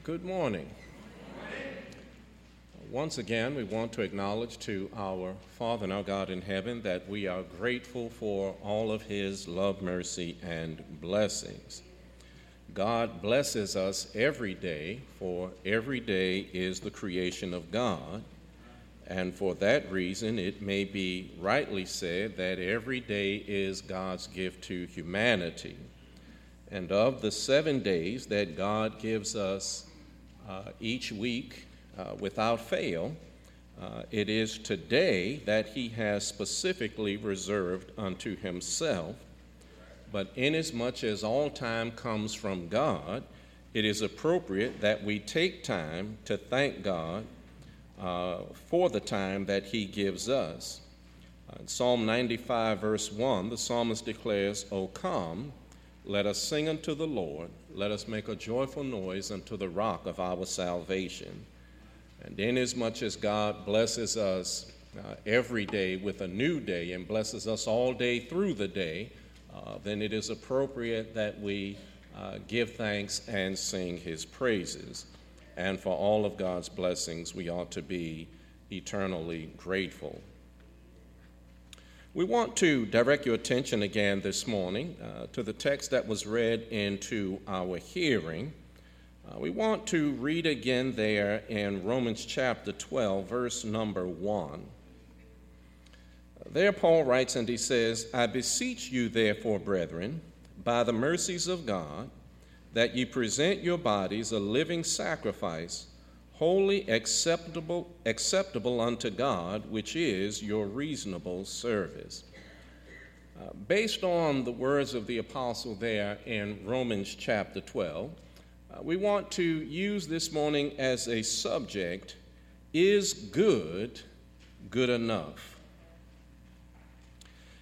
Good morning. Once again, we want to acknowledge to our Father and our God in heaven that we are grateful for all of His love, mercy, and blessings. God blesses us every day, for every day is the creation of God. And for that reason, it may be rightly said that every day is God's gift to humanity. And of the seven days that God gives us uh, each week, uh, without fail, uh, it is today that he has specifically reserved unto himself. But inasmuch as all time comes from God, it is appropriate that we take time to thank God uh, for the time that he gives us. Uh, in Psalm 95, verse 1, the psalmist declares, O come, let us sing unto the Lord, let us make a joyful noise unto the rock of our salvation. And inasmuch as God blesses us uh, every day with a new day and blesses us all day through the day, uh, then it is appropriate that we uh, give thanks and sing his praises. And for all of God's blessings, we ought to be eternally grateful. We want to direct your attention again this morning uh, to the text that was read into our hearing. Uh, we want to read again there in Romans chapter 12, verse number 1. There, Paul writes and he says, I beseech you, therefore, brethren, by the mercies of God, that ye present your bodies a living sacrifice, wholly acceptable, acceptable unto God, which is your reasonable service. Uh, based on the words of the apostle there in Romans chapter 12, uh, we want to use this morning as a subject is good good enough?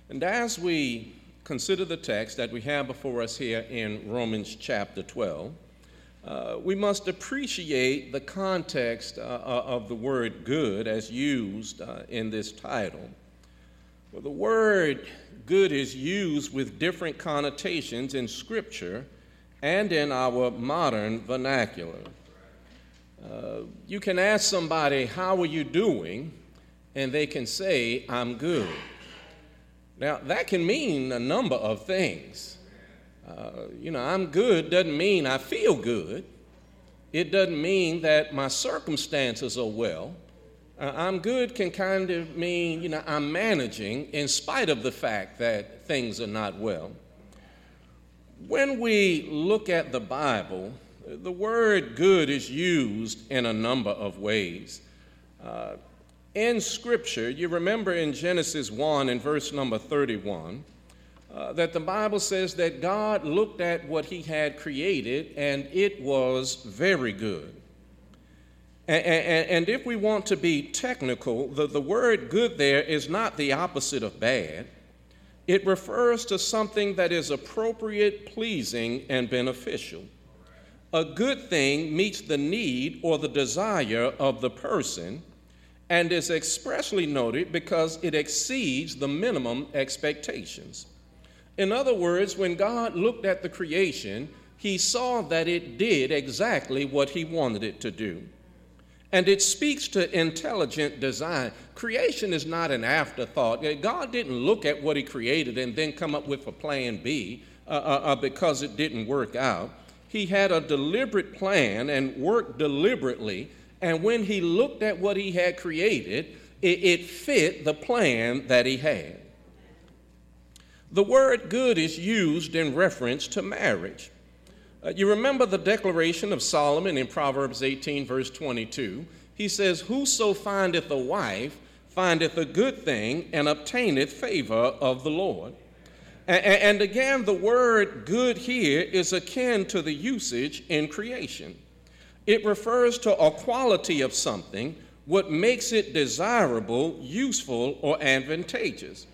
And as we consider the text that we have before us here in Romans chapter 12, uh, we must appreciate the context uh, uh of the word good as used uh, in this title. Well, the word good is used with different connotations in Scripture and in our modern vernacular. Uh, you can ask somebody, How are you doing? and they can say, I'm good. Now, that can mean a number of things. Uh, you know, I'm good doesn't mean I feel good. It doesn't mean that my circumstances are well. Uh, I'm good can kind of mean, you know, I'm managing in spite of the fact that things are not well. When we look at the Bible, the word good is used in a number of ways. Uh, in Scripture, you remember in Genesis 1 and verse number 31, uh, that the Bible says that God looked at what he had created and it was very good. And, and, and if we want to be technical, the, the word good there is not the opposite of bad. It refers to something that is appropriate, pleasing, and beneficial. A good thing meets the need or the desire of the person and is expressly noted because it exceeds the minimum expectations. In other words, when God looked at the creation, he saw that it did exactly what he wanted it to do. And it speaks to intelligent design. Creation is not an afterthought. God didn't look at what He created and then come up with a plan B uh, uh, uh, because it didn't work out. He had a deliberate plan and worked deliberately. And when He looked at what He had created, it, it fit the plan that He had. The word good is used in reference to marriage. Uh, you remember the declaration of Solomon in Proverbs 18, verse 22. He says, Whoso findeth a wife findeth a good thing and obtaineth favor of the Lord. And, and again, the word good here is akin to the usage in creation. It refers to a quality of something, what makes it desirable, useful, or advantageous.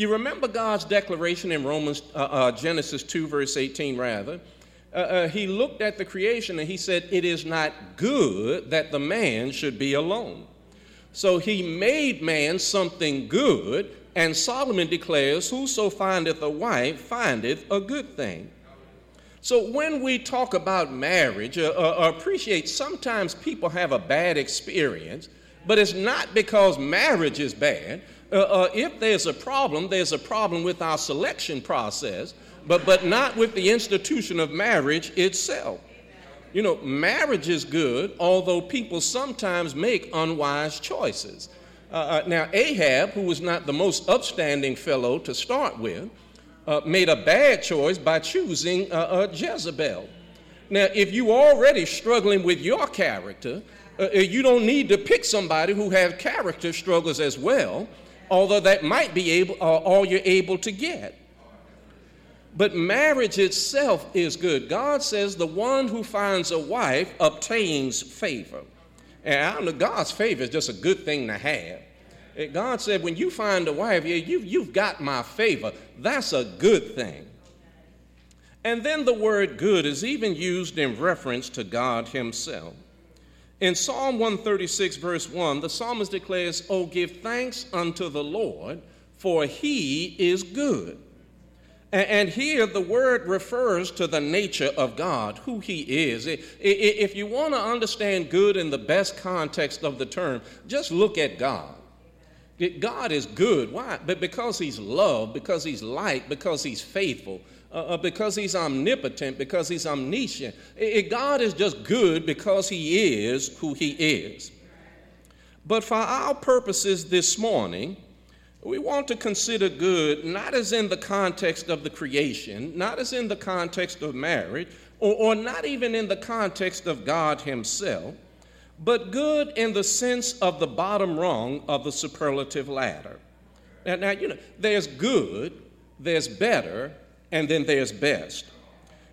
You remember God's declaration in Romans, uh, uh, Genesis 2, verse 18, rather uh, uh, he looked at the creation and he said, It is not good that the man should be alone. So he made man something good, and Solomon declares, Whoso findeth a wife findeth a good thing. So when we talk about marriage, uh, uh, appreciate sometimes people have a bad experience, but it's not because marriage is bad. Uh, uh, if there's a problem, there's a problem with our selection process, but, but not with the institution of marriage itself. You know, marriage is good, although people sometimes make unwise choices. Uh, uh, now, Ahab, who was not the most upstanding fellow to start with, uh, made a bad choice by choosing uh, uh, Jezebel. Now, if you are already struggling with your character, uh, you don't need to pick somebody who has character struggles as well, although that might be able, all you're able to get. But marriage itself is good. God says the one who finds a wife obtains favor. And I know, God's favor is just a good thing to have. God said, when you find a wife, yeah, you, you've got my favor. That's a good thing. And then the word good is even used in reference to God Himself. In Psalm 136, verse 1, the psalmist declares, Oh, give thanks unto the Lord, for He is good and here the word refers to the nature of God, who He is. If you want to understand good in the best context of the term, just look at God. God is good. Why? But because He's love, because He's light, because He's faithful, uh, uh because He's omnipotent, because He's omniscient. God is just good because He is who He is. But for our purposes this morning, we want to consider good not as in the context of the creation, not as in the context of marriage, or, or not even in the context of God Himself, but good in the sense of the bottom rung of the superlative ladder. Now, now you know, there's good, there's better, and then there's best.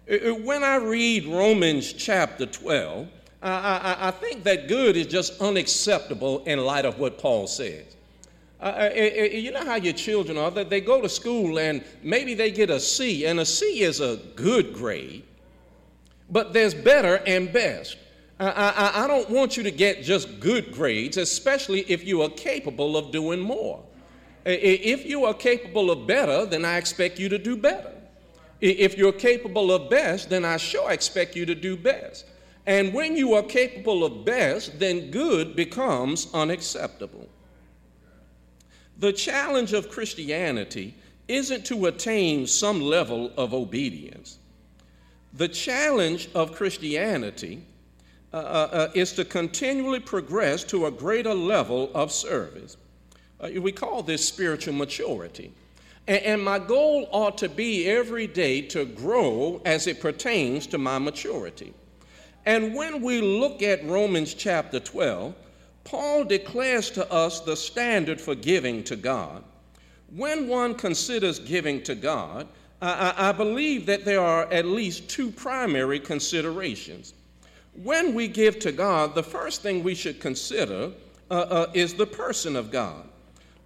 Uh, uh, when I read Romans chapter 12, I, I, I think that good is just unacceptable in light of what Paul says. Uh, uh, you know how your children are, they go to school and maybe they get a C, and a C is a good grade, but there's better and best. I, I, I don't want you to get just good grades, especially if you are capable of doing more. If you are capable of better, then I expect you to do better. If you're capable of best, then I sure expect you to do best. And when you are capable of best, then good becomes unacceptable. The challenge of Christianity isn't to attain some level of obedience. The challenge of Christianity uh, uh, uh is to continually progress to a greater level of service. Uh, we call this spiritual maturity. And, my goal ought to be every day to grow as it pertains to my maturity. And when we look at Romans chapter 12, Paul declares to us the standard for giving to God. When one considers giving to God, I, I, believe that there are at least two primary considerations. When we give to God, the first thing we should consider uh, uh, is the person of God.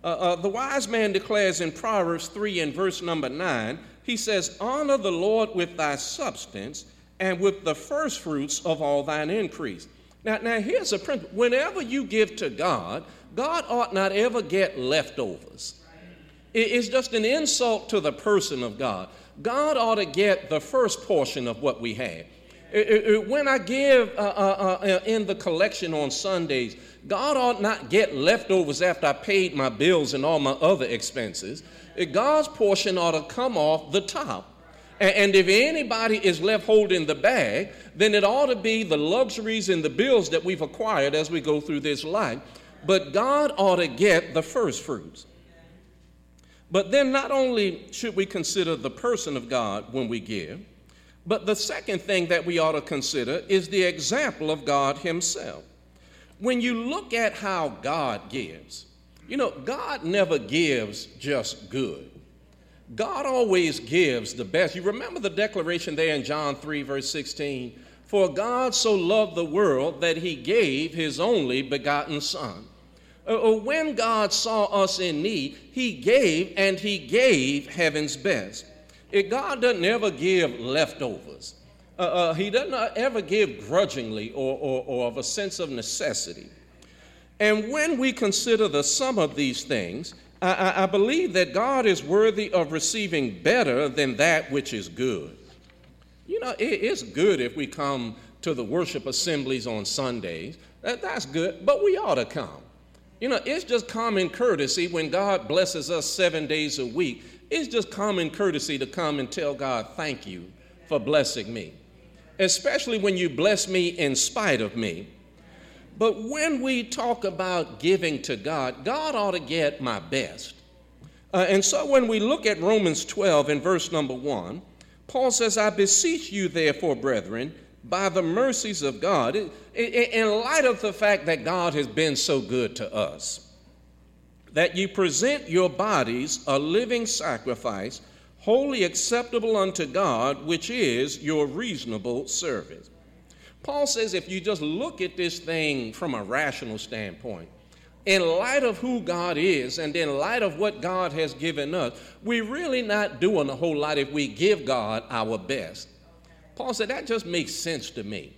Uh, uh the wise man declares in Proverbs 3 and verse number 9, he says, Honor the Lord with thy substance and with the firstfruits of all thine increase. Now, now here's a principle. Whenever you give to God, God ought not ever get leftovers. It's just an insult to the person of God. God ought to get the first portion of what we have. When I give uh, uh, uh, in the collection on Sundays, God ought not get leftovers after I paid my bills and all my other expenses. God's portion ought to come off the top. And if anybody is left holding the bag, then it ought to be the luxuries and the bills that we've acquired as we go through this life. But God ought to get the first fruits. But then not only should we consider the person of God when we give, but the second thing that we ought to consider is the example of God Himself. When you look at how God gives, you know, God never gives just good. God always gives the best. You remember the declaration there in John 3, verse 16? For God so loved the world that he gave his only begotten Son. Uh, uh, when God saw us in need, he gave and he gave heaven's best. God doesn't ever give leftovers. Uh, uh, he doesn't ever give grudgingly or, or, or of a sense of necessity. And when we consider the sum of these things, I, I believe that God is worthy of receiving better than that which is good. You know, it, it's good if we come to the worship assemblies on Sundays. That, that's good, but we ought to come. You know, it's just common courtesy when God blesses us seven days a week. It's just common courtesy to come and tell God, thank you for blessing me, especially when you bless me in spite of me. But when we talk about giving to God, God ought to get my best. Uh, and so when we look at Romans 12 in verse number 1, Paul says, I beseech you, therefore, brethren, by the mercies of God, in light of the fact that God has been so good to us, that you present your bodies a living sacrifice, wholly acceptable unto God, which is your reasonable service. Paul says if you just look at this thing from a rational standpoint, in light of who God is and in light of what God has given us, we're really not doing a whole lot if we give God our best. Paul said, That just makes sense to me.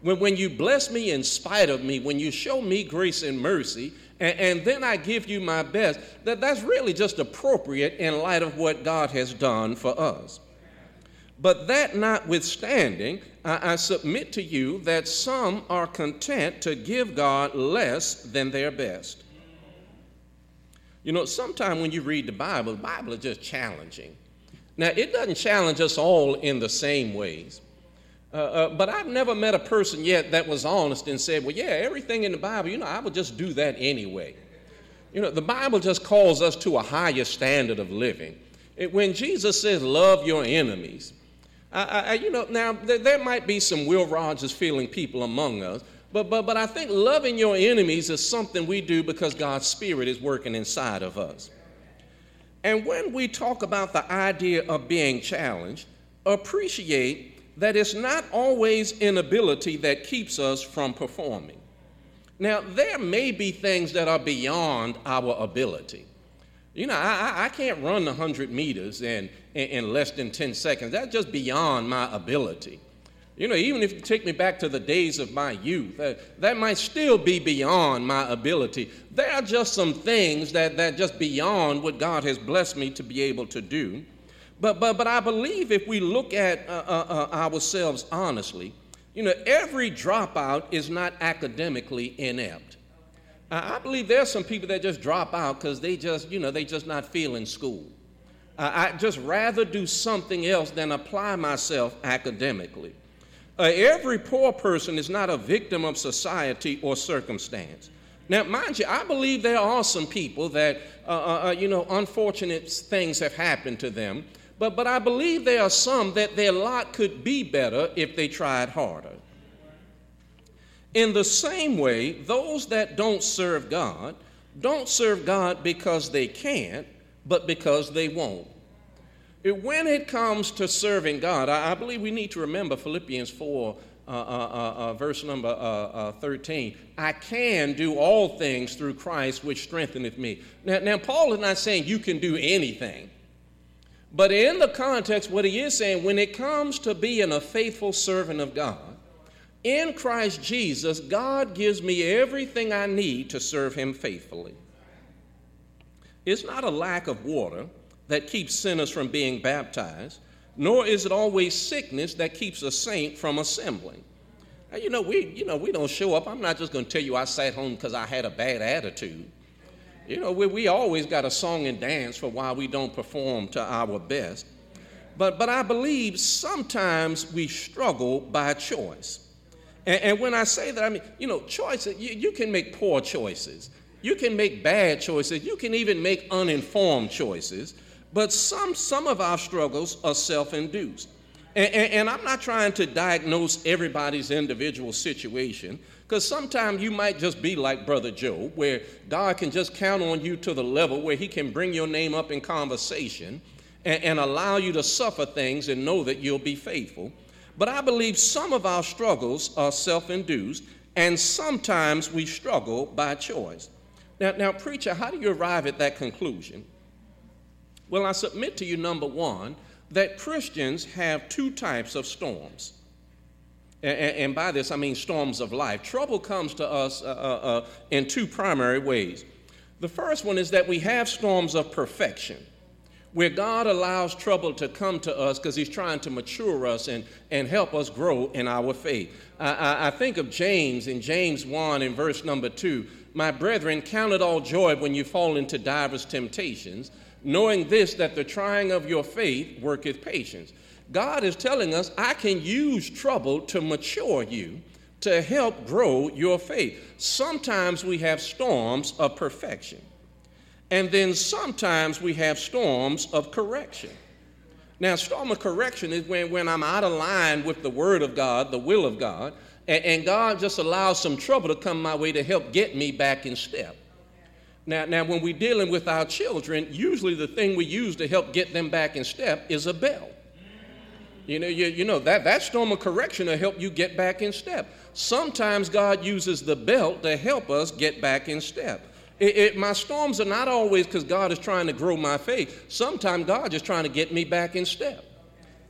When, when you bless me in spite of me, when you show me grace and mercy, and, and then I give you my best, that, that's really just appropriate in light of what God has done for us. But that notwithstanding, I, I submit to you that some are content to give God less than their best. You know, sometimes when you read the Bible, the Bible is just challenging. Now, it doesn't challenge us all in the same ways. Uh, uh, but I've never met a person yet that was honest and said, well, yeah, everything in the Bible, you know, I would just do that anyway. You know, the Bible just calls us to a higher standard of living. It, when Jesus says, love your enemies, I, I, you know, now there, there might be some Will Rogers feeling people among us, but, but, but I think loving your enemies is something we do because God's Spirit is working inside of us. And when we talk about the idea of being challenged, appreciate that it's not always inability that keeps us from performing. Now, there may be things that are beyond our ability. You know, I, I can't run 100 meters in, in, less than 10 seconds. That's just beyond my ability. You know, even if you take me back to the days of my youth, that, that might still be beyond my ability. There are just some things that, that just beyond what God has blessed me to be able to do. But, but, but I believe if we look at uh, uh, uh, ourselves honestly, you know, every dropout is not academically inept. I believe there's some people that just drop out because they just, you know, they just not feeling school. I just rather do something else than apply myself academically. Uh, every poor person is not a victim of society or circumstance. Now, mind you, I believe there are some people that, uh, you know, unfortunate things have happened to them, but, but I believe there are some that their lot could be better if they tried harder. In the same way, those that don't serve God don't serve God because they can't, but because they won't. When it comes to serving God, I, believe we need to remember Philippians 4, uh, uh, uh, uh verse number uh, uh, 13. I can do all things through Christ, which strengtheneth me. Now, now, Paul is not saying you can do anything. But in the context, what he is saying, when it comes to being a faithful servant of God, in Christ Jesus, God gives me everything I need to serve him faithfully. It's not a lack of water that keeps sinners from being baptized, nor is it always sickness that keeps a saint from assembling. Now, you know, we, you know, we don't show up. I'm not just going to tell you I sat home because I had a bad attitude. You know, we, we always got a song and dance for why we don't perform to our best. But, but I believe sometimes we struggle by choice. And, and when I say that, I mean, you know, choices, you, you can make poor choices. You can make bad choices. You can even make uninformed choices. But some, some of our struggles are self induced. And, and, and, I'm not trying to diagnose everybody's individual situation, because sometimes you might just be like Brother Joe, where God can just count on you to the level where He can bring your name up in conversation and, and allow you to suffer things and know that you'll be faithful. But I believe some of our struggles are self induced, and sometimes we struggle by choice. Now, now, preacher, how do you arrive at that conclusion? Well, I submit to you, number one, that Christians have two types of storms. And, and by this, I mean storms of life. Trouble comes to us uh, uh, uh, in two primary ways. The first one is that we have storms of perfection, where God allows trouble to come to us because He's trying to mature us and, and help us grow in our faith. I, I, I think of James in James 1 in verse number 2. My brethren, count it all joy when you fall into divers temptations, knowing this, that the trying of your faith worketh patience. God is telling us, I can use trouble to mature you, to help grow your faith. Sometimes we have storms of perfection. And then sometimes we have storms of correction. Now, storm of correction is when, when I'm out of line with the Word of God, the will of God, and, and God just allows some trouble to come my way to help get me back in step. Now, now, when we're dealing with our children, usually the thing we use to help get them back in step is a belt. You know, you, you know that, that storm of correction will help you get back in step. Sometimes God uses the belt to help us get back in step. It, it, my storms are not always because God is trying to grow my faith. Sometimes God is trying to get me back in step.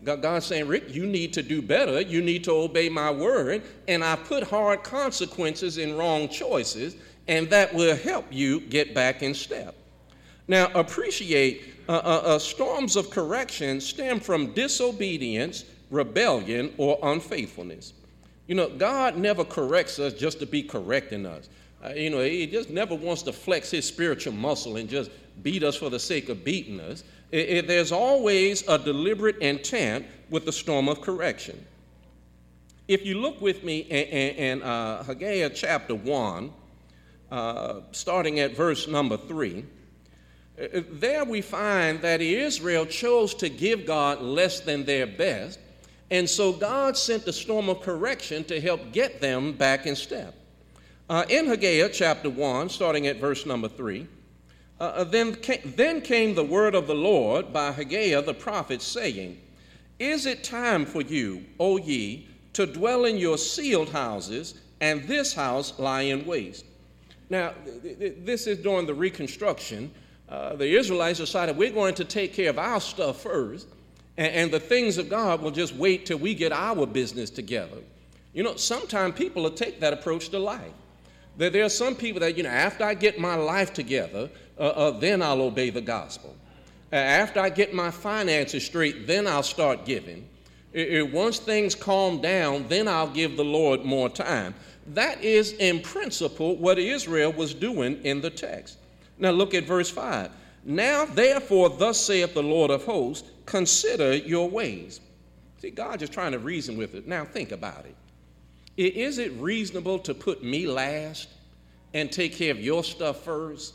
God, God's saying, Rick, you need to do better. You need to obey my word. And I put hard consequences in wrong choices, and that will help you get back in step. Now, appreciate uh, uh, uh, storms of correction stem from disobedience, rebellion, or unfaithfulness. You know, God never corrects us just to be correcting us. Uh, you know, he just never wants to flex his spiritual muscle and just beat us for the sake of beating us. It, it, there's always a deliberate intent with the storm of correction. If you look with me in, in uh, Haggai chapter 1, uh, starting at verse number 3, uh, uh, there we find that Israel chose to give God less than their best, and so God sent the storm of correction to help get them back in step. Uh, in Haggai chapter 1, starting at verse number 3, uh, uh, then, came, then came the word of the Lord by Haggai the prophet, saying, Is it time for you, O ye, to dwell in your sealed houses, and this house lie in waste? Now, this is during the reconstruction. Uh, the Israelites decided we're going to take care of our stuff first, and, and the things of God will just wait till we get our business together. You know, sometimes people will take that approach to life. There, there are some people that, you know, after I get my life together, uh, uh, then I'll obey the gospel. Uh, after I get my finances straight, then I'll start giving. It, it, once things calm down, then I'll give the Lord more time. That is, in principle, what Israel was doing in the text. Now look at verse 5. Now, therefore, thus saith the Lord of hosts, consider your ways. See, God just trying to reason with it. Now, think about it. Is it reasonable to put me last and take care of your stuff first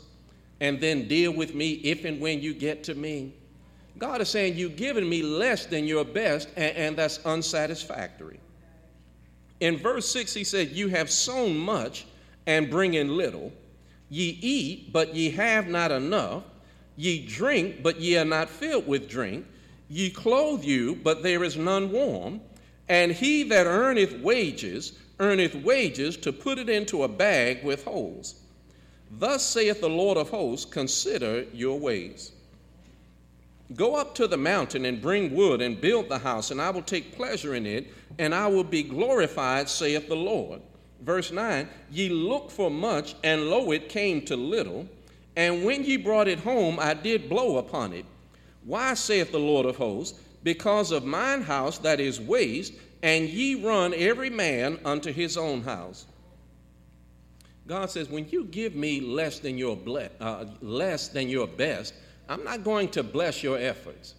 and then deal with me if and when you get to me? God is saying you've given me less than your best, and, and that's unsatisfactory. In verse 6, he said, You have sown much and bring in little. Ye eat, but ye have not enough. Ye drink, but ye are not filled with drink. Ye clothe you, but there is none warm. And he that earneth wages, earneth wages to put it into a bag with holes. Thus saith the Lord of hosts Consider your ways. Go up to the mountain and bring wood and build the house, and I will take pleasure in it, and I will be glorified, saith the Lord. Verse 9 Ye looked for much, and lo, it came to little. And when ye brought it home, I did blow upon it. Why, saith the Lord of hosts? because of mine house that is waste, and ye run every man unto his own house. God says, when you give me less than your ble- uh, less than your best, I'm not going to bless your efforts.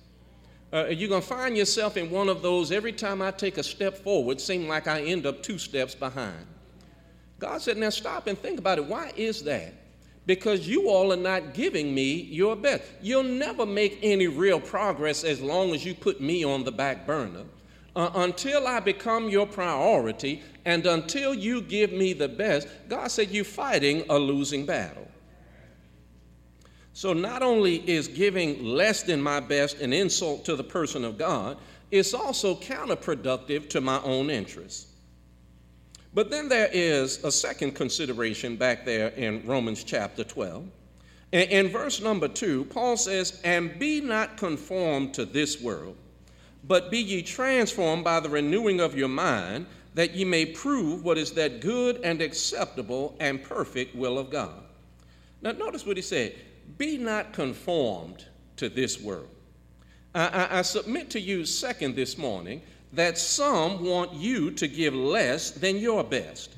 Uh, you're going to find yourself in one of those every time I take a step forward, seem like I end up two steps behind. God said, now stop and think about it. Why is that? because you all are not giving me your best. You'll never make any real progress as long as you put me on the back burner. Uh, until I become your priority and until you give me the best, God said you're fighting a losing battle. So, not only is giving less than my best an insult to the person of God, it's also counterproductive to my own interests. But then there is a second consideration back there in Romans chapter 12. In, verse number 2, Paul says, And be not conformed to this world, but be ye transformed by the renewing of your mind, that ye may prove what is that good and acceptable and perfect will of God. Now, notice what he said Be not conformed to this world. I, I, I submit to you, second, this morning, that some want you to give less than your best.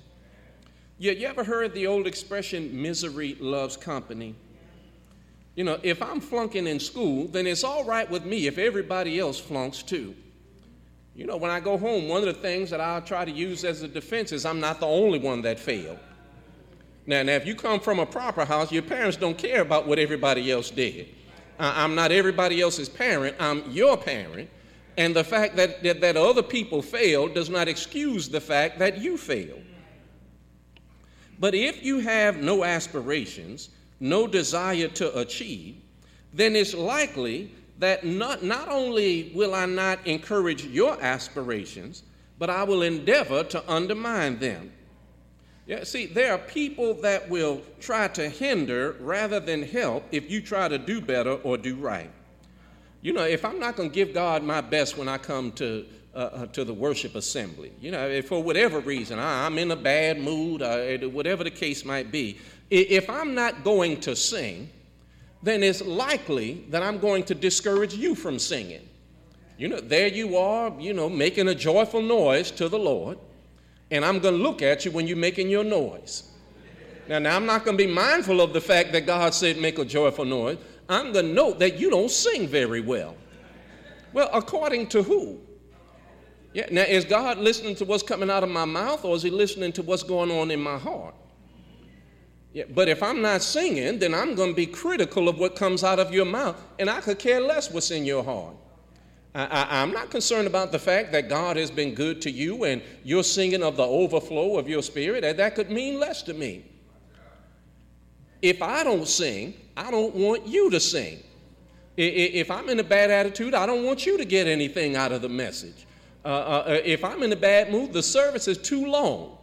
You, you ever heard the old expression, misery loves company? You know, if I'm flunking in school, then it's all right with me if everybody else flunks too. You know, when I go home, one of the things that I'll try to use as a defense is I'm not the only one that failed. Now, now if you come from a proper house, your parents don't care about what everybody else did. I'm not everybody else's parent, I'm your parent. And the fact that, that, that other people failed does not excuse the fact that you failed. But if you have no aspirations, no desire to achieve, then it's likely that not, not only will I not encourage your aspirations, but I will endeavor to undermine them. Yeah, see, there are people that will try to hinder rather than help if you try to do better or do right. You know, if I'm not going to give God my best when I come to, uh, uh, to the worship assembly, you know, for whatever reason I'm in a bad mood, uh, whatever the case might be, if I'm not going to sing, then it's likely that I'm going to discourage you from singing. You know, there you are, you know, making a joyful noise to the Lord and I'm going to look at you when you're making your noise. Now, now I'm not going to be mindful of the fact that God said make a joyful noise. I'm to note that you don't sing very well. Well, according to who? Yeah, now is God listening to what's coming out of my mouth or is he listening to what's going on in my heart? Yeah, but if I'm not singing, then I'm going to be critical of what comes out of your mouth, and I could care less what's in your heart. I, am not concerned about the fact that God has been good to you and you're singing of the overflow of your spirit. That, that could mean less to me. If I don't sing, I don't want you to sing. If I'm in a bad attitude, I don't want you to get anything out of the message. Uh, uh, uh if I'm in a bad mood, the service is too long.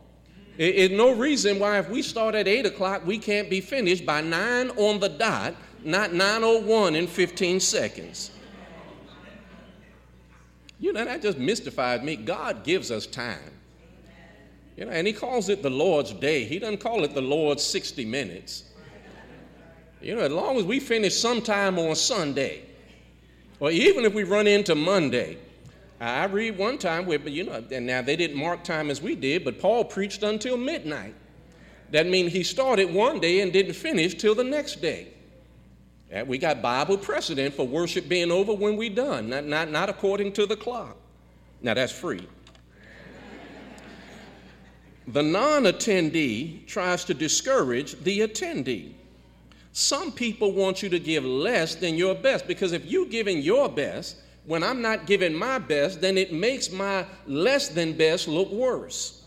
It's no reason why if we start at 8 o'clock, we can't be finished by 9 on the dot, not 9.01 in 15 seconds. You know, that just mystifies me. God gives us time. You know, and He calls it the Lord's day. He doesn't call it the Lord's 60 minutes. You know, as long as we finish sometime on Sunday, or even if we run into Monday, I read one time where, but you know, and now they didn't mark time as we did, but Paul preached until midnight. That means he started one day and didn't finish till the next day. We got Bible precedent for worship being over when we done, not, not, not according to the clock. Now that's free. the non attendee tries to discourage the attendee. Some people want you to give less than your best because if you're giving your best when I'm not giving my best, then it makes my less than best look worse.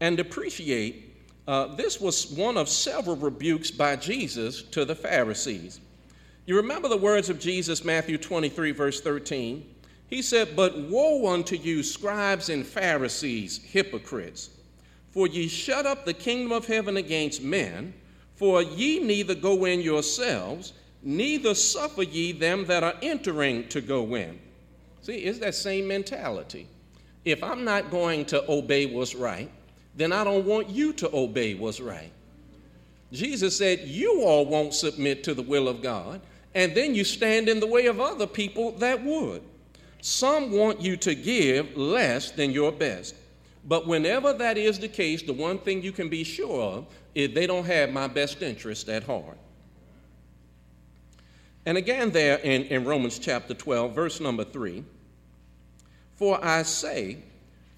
And appreciate uh, this was one of several rebukes by Jesus to the Pharisees. You remember the words of Jesus, Matthew 23, verse 13? He said, But woe unto you, scribes and Pharisees, hypocrites, for ye shut up the kingdom of heaven against men, for ye neither go in yourselves, neither suffer ye them that are entering to go in. See, it's that same mentality. If I'm not going to obey what's right, then I don't want you to obey what's right. Jesus said, You all won't submit to the will of God, and then you stand in the way of other people that would. Some want you to give less than your best. But whenever that is the case, the one thing you can be sure of is they don't have my best interest at heart. And again, there in, in Romans chapter 12, verse number 3 For I say,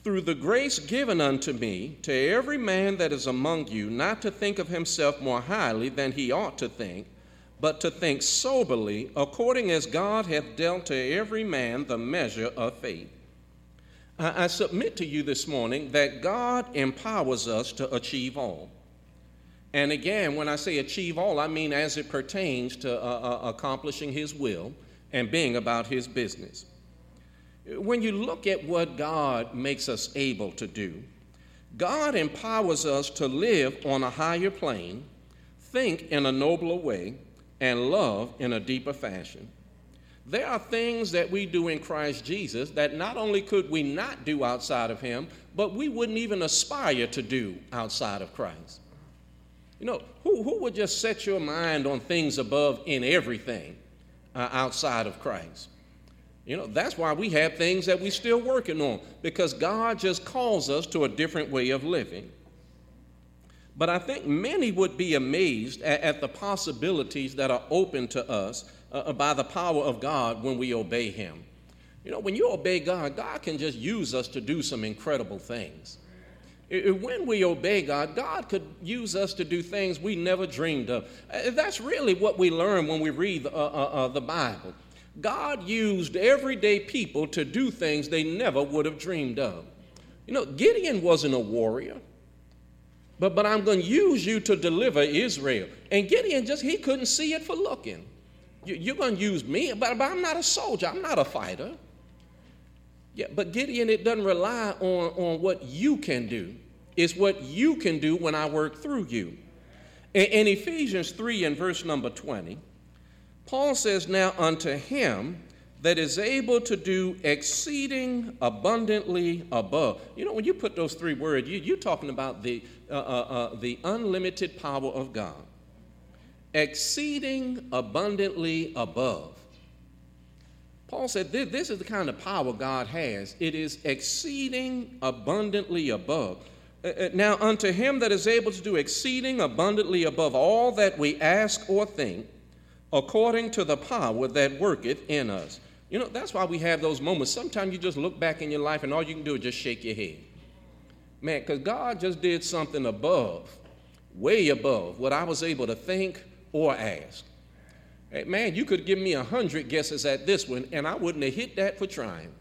through the grace given unto me, to every man that is among you, not to think of himself more highly than he ought to think, but to think soberly, according as God hath dealt to every man the measure of faith. I, I submit to you this morning that God empowers us to achieve all. And again, when I say achieve all, I mean as it pertains to uh, uh, accomplishing His will and being about His business. When you look at what God makes us able to do, God empowers us to live on a higher plane, think in a nobler way, and love in a deeper fashion. There are things that we do in Christ Jesus that not only could we not do outside of Him, but we wouldn't even aspire to do outside of Christ. You know, who, who would just set your mind on things above in everything? uh, outside of Christ. You know, that's why we have things that we're still working on, because God just calls us to a different way of living. But I think many would be amazed at, at the possibilities that are open to us uh, by the power of God when we obey Him. You know, when you obey God, God can just use us to do some incredible things. When we obey God, God could use us to do things we never dreamed of. Uh, that's really what we learn when we read uh, uh, uh, the Bible. God used everyday people to do things they never would have dreamed of. You know, Gideon wasn't a warrior, but, but I'm going to use you to deliver Israel. And Gideon just, he couldn't see it for looking. You, are going to use me, but, but I'm not a soldier, I'm not a fighter. Yeah, but Gideon, it doesn't rely on, on what you can do. It's what you can do when I work through you. In, in Ephesians 3 and verse number 20, Paul says, Now unto him that is able to do exceeding abundantly above. You know, when you put those three words, you, are talking about the, uh, uh, uh, the unlimited power of God. Exceeding abundantly above. Paul said, This is the kind of power God has. It is exceeding abundantly above. Uh, uh, now, unto him that is able to do exceeding abundantly above all that we ask or think, according to the power that worketh in us. You know, that's why we have those moments. Sometimes you just look back in your life and all you can do is just shake your head. Man, because God just did something above, way above what I was able to think or ask. Hey, man, you could give me a hundred guesses at this one, and I wouldn't have hit that for trying.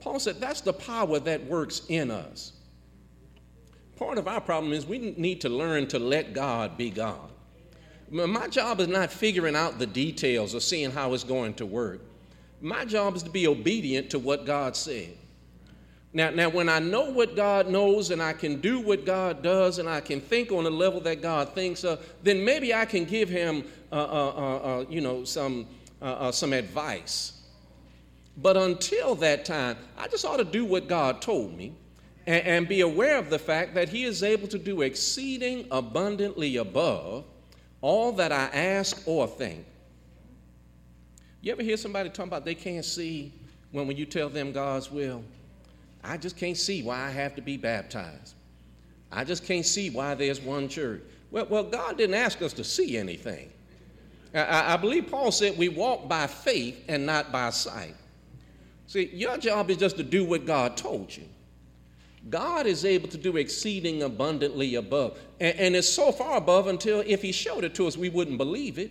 Paul said that's the power that works in us. Part of our problem is we need to learn to let God be God. My job is not figuring out the details or seeing how it's going to work. My job is to be obedient to what God said. Now, now, when I know what God knows and I can do what God does and I can think on a level that God thinks of, then maybe I can give him, uh, uh, uh, uh you know, some, uh, uh, some advice. But until that time, I just ought to do what God told me and, and be aware of the fact that He is able to do exceeding abundantly above all that I ask or think. You ever hear somebody talking about they can't see when, when you tell them God's will? I just can't see why I have to be baptized. I just can't see why there's one church. Well, well God didn't ask us to see anything. I, I believe Paul said we walk by faith and not by sight. See, your job is just to do what God told you. God is able to do exceeding abundantly above. And, and, it's so far above until if He showed it to us, we wouldn't believe it.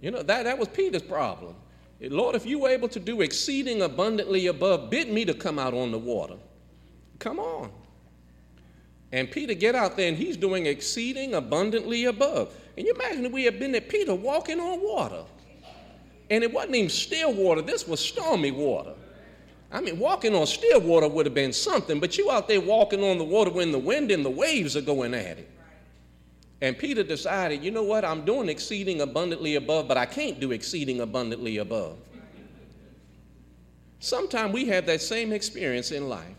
You know, that, that was Peter's problem. Lord, if you were able to do exceeding abundantly above, bid me to come out on the water. Come on. And Peter get out there and he's doing exceeding abundantly above. And you imagine if we had been at Peter walking on water. And it wasn't even still water, this was stormy water. I mean, walking on still water would have been something, but you out there walking on the water when the wind and the waves are going at it. And Peter decided, you know what, I'm doing exceeding abundantly above, but I can't do exceeding abundantly above. Sometimes we have that same experience in life.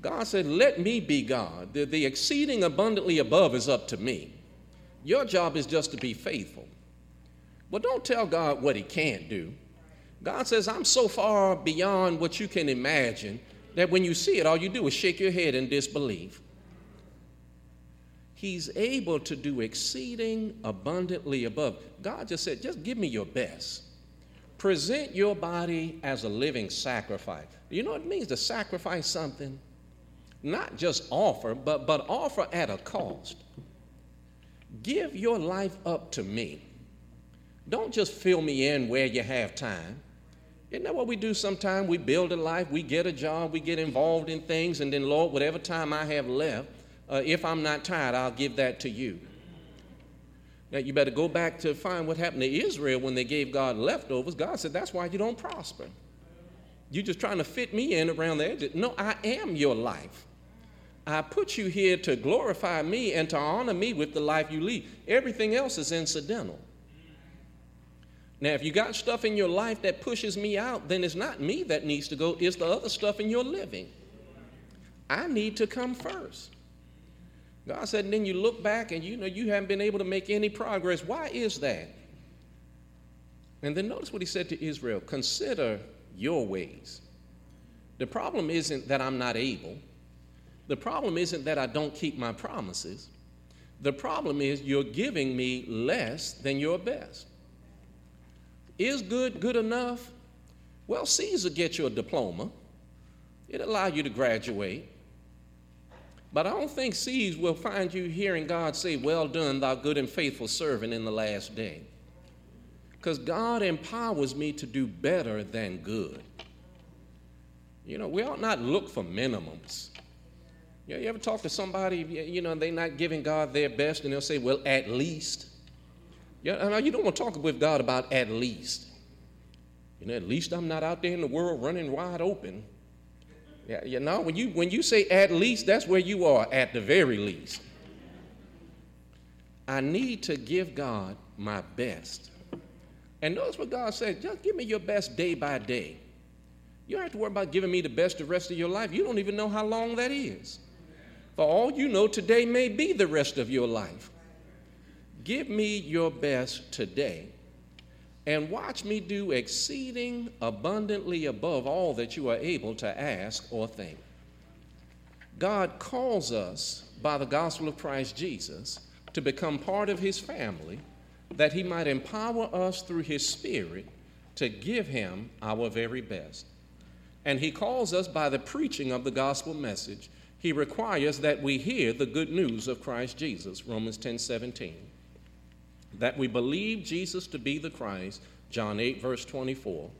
God said, Let me be God. The, the exceeding abundantly above is up to me. Your job is just to be faithful. But don't tell God what He can't do. God says, I'm so far beyond what you can imagine that when you see it, all you do is shake your head in disbelief. He's able to do exceeding abundantly above. God just said, just give me your best. Present your body as a living sacrifice. You know what it means to sacrifice something? Not just offer, but, but offer at a cost. Give your life up to me. Don't just fill me in where you have time. Isn't that what we do sometimes? We build a life, we get a job, we get involved in things, and then, Lord, whatever time I have left, uh, if I'm not tired, I'll give that to you. Now, you better go back to find what happened to Israel when they gave God leftovers. God said, That's why you don't prosper. You're just trying to fit me in around the edges. No, I am your life. I put you here to glorify me and to honor me with the life you lead. Everything else is incidental. Now, if you got stuff in your life that pushes me out, then it's not me that needs to go, it's the other stuff in your living. I need to come first. God said, and then you look back and you know you haven't been able to make any progress. Why is that? And then notice what he said to Israel consider your ways. The problem isn't that I'm not able. The problem isn't that I don't keep my promises. The problem is you're giving me less than your best. Is good good enough? Well, Caesar gets get you a diploma. It allows you to graduate. But I don't think seeds will find you hearing God say, Well done, thou good and faithful servant in the last day. Because God empowers me to do better than good. You know, we ought not look for minimums. You, know, you ever talk to somebody, you know, they're not giving God their best, and they'll say, well, at least. Yeah, you don't want to talk with God about at least. You know, at least I'm not out there in the world running wide open. Yeah, you know, when you when you say at least, that's where you are at the very least. I need to give God my best. And notice what God said, just give me your best day by day. You don't have to worry about giving me the best the rest of your life. You don't even know how long that is. For all you know, today may be the rest of your life. Give me your best today and watch me do exceeding abundantly above all that you are able to ask or think. God calls us by the gospel of Christ Jesus to become part of his family that he might empower us through his spirit to give him our very best. And he calls us by the preaching of the gospel message. He requires that we hear the good news of Christ Jesus, Romans 10 17. That we believe Jesus to be the Christ, John 8, verse 24.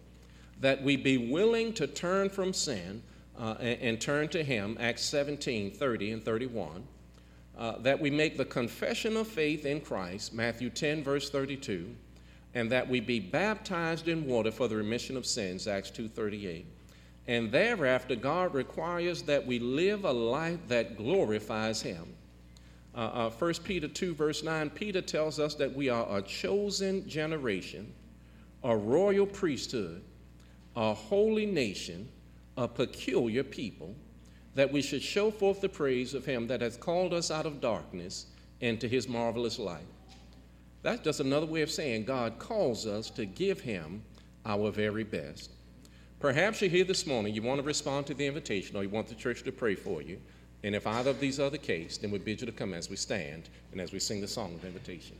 That we be willing to turn from sin uh, and, and, turn to Him, Acts 17 30 and 31. Uh, that we make the confession of faith in Christ, Matthew 10, verse 32. And that we be baptized in water for the remission of sins, Acts 2 38 and thereafter, God requires that we live a life that glorifies Him. Uh, uh, 1 Peter 2, verse 9, Peter tells us that we are a chosen generation, a royal priesthood, a holy nation, a peculiar people, that we should show forth the praise of Him that has called us out of darkness into His marvelous light. That's just another way of saying God calls us to give Him our very best. Perhaps you're here this morning, you want to respond to the invitation, or you want the church to pray for you. And if either of these are the case, then we bid you to come as we stand and as we sing the song of invitation.